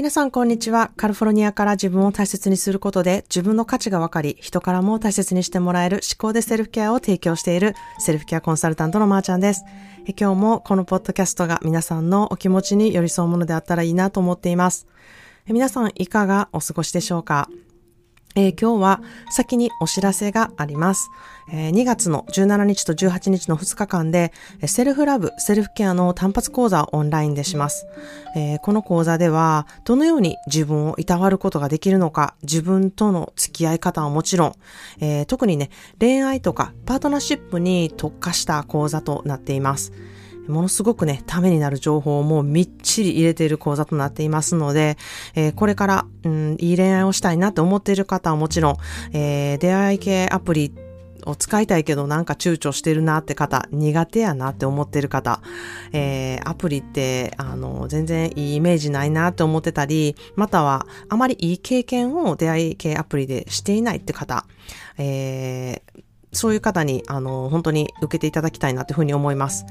皆さんこんにちは。カルフォルニアから自分を大切にすることで自分の価値が分かり、人からも大切にしてもらえる思考でセルフケアを提供しているセルフケアコンサルタントのまーちゃんです。今日もこのポッドキャストが皆さんのお気持ちに寄り添うものであったらいいなと思っています。皆さんいかがお過ごしでしょうか？えー、今日は先にお知らせがあります。えー、2月の17日と18日の2日間で、セルフラブ、セルフケアの単発講座をオンラインでします。えー、この講座では、どのように自分をいたわることができるのか、自分との付き合い方はもちろん、え特にね、恋愛とかパートナーシップに特化した講座となっています。ものすごくね、ためになる情報をもうみっちり入れている講座となっていますので、えー、これから、うん、いい恋愛をしたいなって思っている方はもちろん、えー、出会い系アプリを使いたいけどなんか躊躇してるなって方、苦手やなって思ってる方、えー、アプリって、あの、全然いいイメージないなって思ってたり、またはあまりいい経験を出会い系アプリでしていないって方、えー、そういう方に、あの、本当に受けていただきたいなというふうに思います。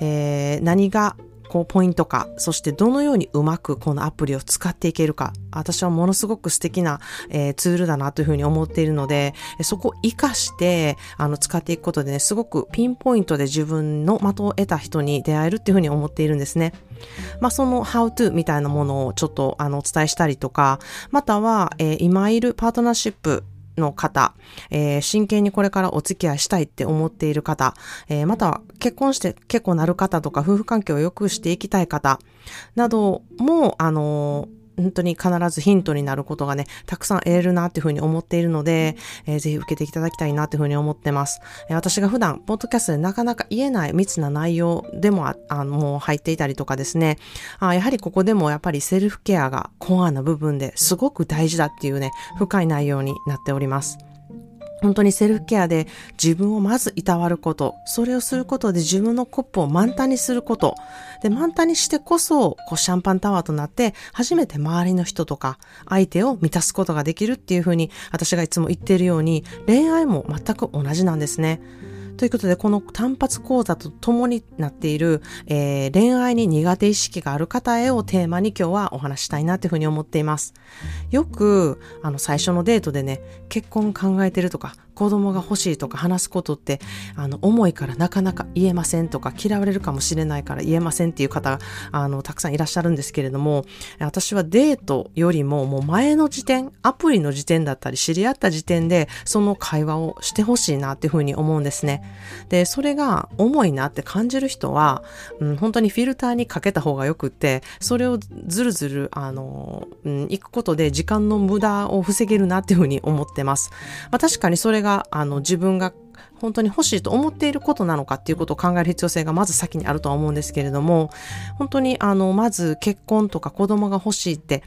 えー、何がこうポイントか、そしてどのようにうまくこのアプリを使っていけるか、私はものすごく素敵な、えー、ツールだなというふうに思っているので、そこを活かして、あの、使っていくことでね、すごくピンポイントで自分の的を得た人に出会えるっていうふうに思っているんですね。まあ、その how to みたいなものをちょっとあのお伝えしたりとか、または、えー、今いるパートナーシップの方、えー、真剣にこれからお付き合いしたいって思っている方、えー、または結婚して結構なる方とか夫婦関係を良くしていきたい方なども、あのー本当に必ずヒントになることがね、たくさん得れるなっていうふうに思っているので、えー、ぜひ受けていただきたいなっていうふうに思ってます。えー、私が普段、ポッドキャストでなかなか言えない密な内容でもあ、あの、もう入っていたりとかですね、あやはりここでもやっぱりセルフケアがコアな部分ですごく大事だっていうね、深い内容になっております。本当にセルフケアで自分をまずいたわること、それをすることで自分のコップを満タンにすること、で、満タンにしてこそ、こう、シャンパンタワーとなって、初めて周りの人とか、相手を満たすことができるっていうふうに、私がいつも言っているように、恋愛も全く同じなんですね。ということで、この単発講座と共になっている、えー、恋愛に苦手意識がある方へをテーマに今日はお話したいなというふうに思っています。よく、あの、最初のデートでね、結婚考えてるとか、子供が欲しいとか話すことって、あの、重いからなかなか言えませんとか、嫌われるかもしれないから言えませんっていう方、あの、たくさんいらっしゃるんですけれども、私はデートよりももう前の時点、アプリの時点だったり、知り合った時点で、その会話をしてほしいなっていうふうに思うんですね。で、それが重いなって感じる人は、うん、本当にフィルターにかけた方がよくって、それをずるずる、あの、うん、行くことで時間の無駄を防げるなっていうふうに思ってます。まあ確かにそれが、あの、自分が本当に欲しいと思っていることなのかっていうことを考える必要性がまず先にあるとは思うんですけれども、本当にあの、まず結婚とか子供が欲しいって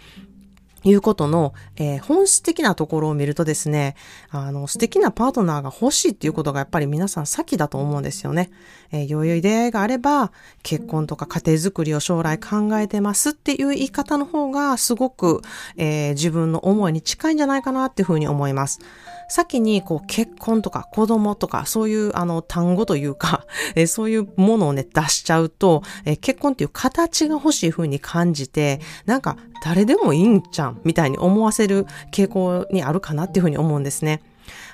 いうことの、えー、本質的なところを見るとですね、あの、素敵なパートナーが欲しいっていうことがやっぱり皆さん先だと思うんですよね。えー、余裕出会いがあれば、結婚とか家庭づくりを将来考えてますっていう言い方の方がすごく、えー、自分の思いに近いんじゃないかなっていうふうに思います。先にこう結婚とか子供とかそういうあの単語というか、え、そういうものをね出しちゃうと、え、結婚っていう形が欲しい風に感じて、なんか誰でもいいんじゃんみたいに思わせる傾向にあるかなっていうふうに思うんですね。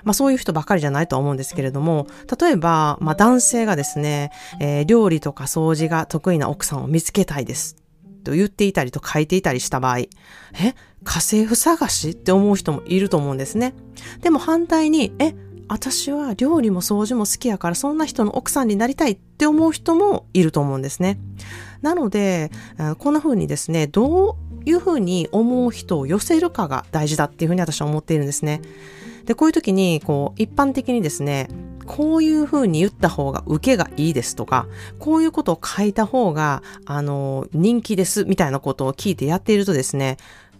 まあそういう人ばかりじゃないと思うんですけれども、例えば、まあ男性がですね、えー、料理とか掃除が得意な奥さんを見つけたいです。と言っていたりと書いていたりした場合、え家政婦探しって思う人もいると思うんですね。でも反対に、え私は料理も掃除も好きやからそんな人の奥さんになりたいって思う人もいると思うんですね。なので、こんな風にですね、どういうふうに思う人を寄せるかが大事だっていうふうに私は思っているんですね。で、こういう時に、こう、一般的にですね、こういうふうに言った方が受けがいいですとか、こういうことを書いた方が、あの、人気ですみたいなことを聞いてやっているとですね、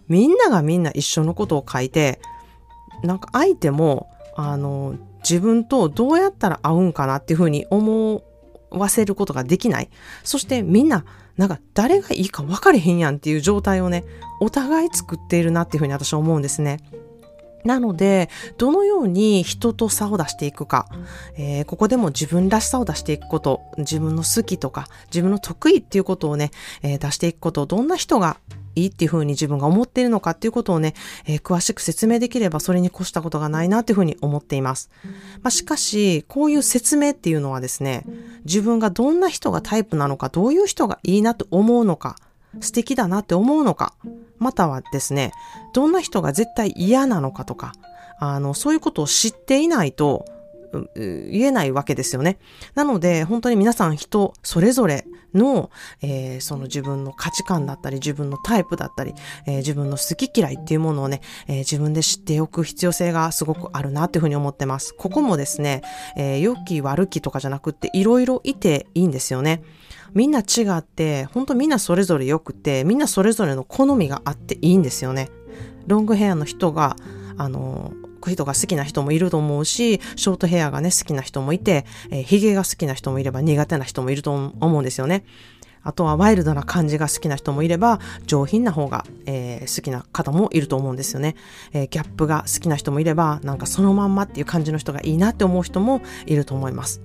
みんながみんな一緒のことを書いて、なんか相手も、あの、自分とどうやったら合うんかなっていうふうに思わせることができない。そしてみんななんか誰がいいか分かれへんやんっていう状態をね、お互い作っているなっていうふうに私は思うんですね。なので、どのように人と差を出していくか、えー、ここでも自分らしさを出していくこと、自分の好きとか、自分の得意っていうことをね、えー、出していくこと。をどんな人がいいっていうふうに自分が思っているのかっていうことをね、えー、詳しく説明できればそれに越したことがないなっていうふうに思っています。まあ、しかし、こういう説明っていうのはですね、自分がどんな人がタイプなのか、どういう人がいいなと思うのか、素敵だなって思うのか、またはですね、どんな人が絶対嫌なのかとか、あの、そういうことを知っていないと、言えないわけですよね。なので、本当に皆さん人それぞれの、えー、その自分の価値観だったり、自分のタイプだったり、えー、自分の好き嫌いっていうものをね、えー、自分で知っておく必要性がすごくあるなっていうふうに思ってます。ここもですね、え良き悪きとかじゃなくって、いろいろいていいんですよね。みんな違って、本当みんなそれぞれ良くて、みんなそれぞれの好みがあっていいんですよね。ロングヘアの人が、あの、人が好きな人もいると思うし、ショートヘアがね、好きな人もいて、えー、髭が好きな人もいれば苦手な人もいると思うんですよね。あとはワイルドな感じが好きな人もいれば、上品な方が、えー、好きな方もいると思うんですよね、えー、ギャップが好きな人もいれば、なんかそのまんまっていう感じの人がいいなって思う人もいると思います。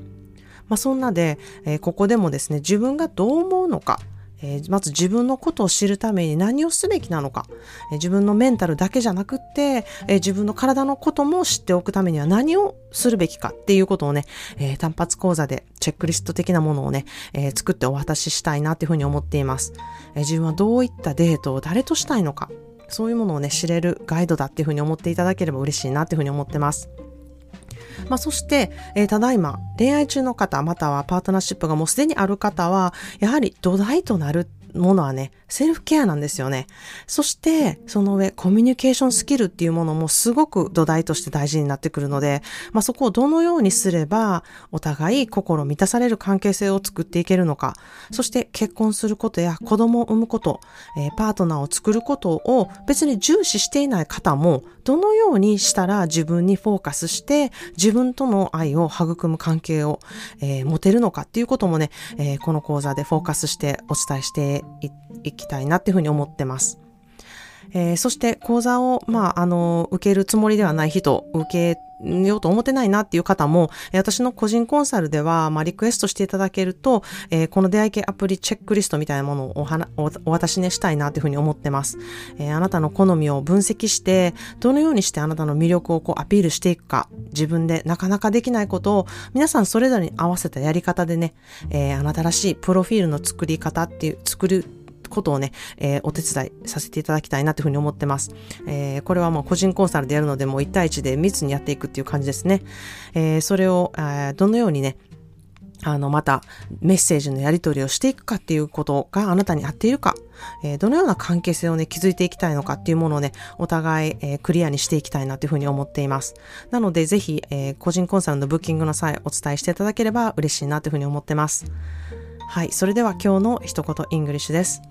まあ、そんなで、えー、ここでもですね、自分がどう思うのか、えー、まず自分のことを知るために何をすべきなのか、えー、自分のメンタルだけじゃなくって、えー、自分の体のことも知っておくためには何をするべきか。っていうことをね、え単発講座でチェックリスト的なものをね、え作ってお渡ししたいなっていうふうに思っています、え自分はどういったデートを誰としたいのか、そういうものをね、知れるガイドだっていうふうに思っていただければ嬉しいなっていうふうに思ってます。まあ、そして、えー、ただいま恋愛中の方、またはパートナーシップがもうすでにある方は、やはり土台となるものはね、セルフケアなんですよね。そして、その上、コミュニケーションスキルっていうものもすごく土台として大事になってくるので、まあ、そこをどのようにすれば、お互い心満たされる関係性を作っていけるのか、そして結婚することや子供を産むこと、えー、パートナーを作ることを別に重視していない方も、どのようにしたら自分にフォーカスして、自分との愛を育む関係を、えー、持てるのかっていうこともね、えー、この講座でフォーカスしてお伝えしていきたいなっていうふうに思ってます。えー、そして講座を、まあ、あの、受けるつもりではない人、受けようと思ってないなっていう方も、私の個人コンサルでは、まあ、リクエストしていただけると、えー、この出会い系アプリチェックリストみたいなものをおはおお渡しねしたいなというふうに思ってます、えー、あなたの好みを分析して、どのようにしてあなたの魅力をこうアピールしていくか、自分でなかなかできないことを、皆さんそれぞれに合わせたやり方でね、えー、あなたらしいプロフィールの作り方っていう、作ることをね、えー、お手伝いさせていただきたいなというふうに思ってます。えー、これはもう個人コンサルでやるので、もう1対1で密にやっていくっていう感じですね。えー、それを、え、どのようにね、あの、また、メッセージのやり取りをしていくかっていうことがあなたに合っているか、えー、どのような関係性をね、築いていきたいのかっていうものをね、お互い、えー、クリアにしていきたいなというふうに思っています。なので、ぜひ、えー、個人コンサルのブッキングの際、お伝えしていただければ嬉しいなというふうに思ってます。はい、それでは今日の一言 English です。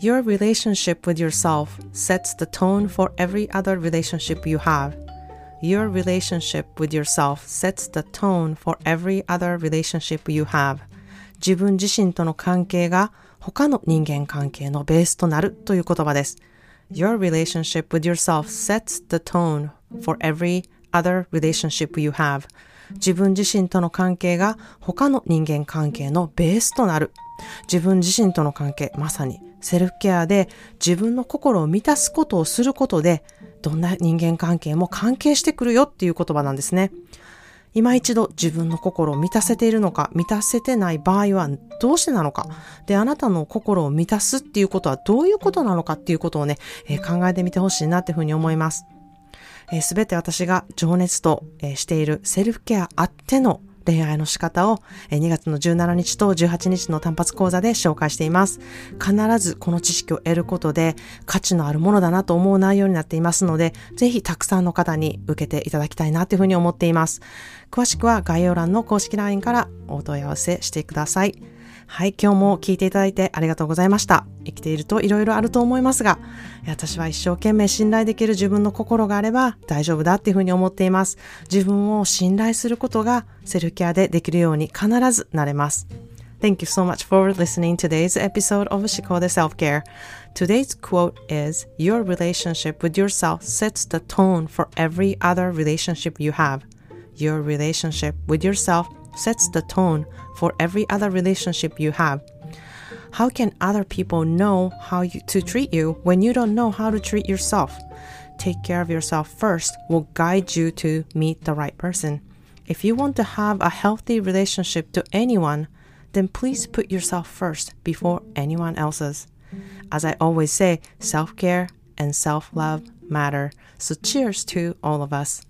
Your relationship with yourself sets the tone for every other relationship you have. Your relationship with yourself sets the tone for every other relationship you have. 自分自身との関係が他の人間関係のベースとなるという言葉です。Your relationship with yourself sets the tone for every other relationship you have. 自分自身との関係が他の人間関係のベースとなる。自分自身との関係、まさに セルフケアで自分の心を満たすことをすることで、どんな人間関係も関係してくるよっていう言葉なんですね。今一度自分の心を満たせているのか、満たせてない場合はどうしてなのか。で、あなたの心を満たすっていうことはどういうことなのかっていうことをね、えー、考えてみてほしいなっていうふうに思います。す、え、べ、て私が情熱と、えー、しているセルフケアあっての恋愛の仕方を2月の17日と18日の単発講座で紹介しています。必ずこの知識を得ることで価値のあるものだなと思う内容になっていますので、ぜひたくさんの方に受けていただきたいなというふうに思っています。詳しくは概要欄の公式 LINE からお問い合わせしてください。はい、今日も聞いていただいてありがとうございました。生きていると色々あると思いますが、私は一生懸命信頼できる自分の心があれば大丈夫だっていうふうに思っています。自分を信頼することがセルフケアでできるように必ずなれます。Thank you so much for listening to today's episode of 思考で Self-Care. Today's quote is Your relationship with yourself sets the tone for every other relationship you have. Your relationship with yourself sets the tone for every other relationship you have. How can other people know how you, to treat you when you don't know how to treat yourself? Take care of yourself first will guide you to meet the right person. If you want to have a healthy relationship to anyone, then please put yourself first before anyone else's. As I always say, self care and self love matter. So cheers to all of us.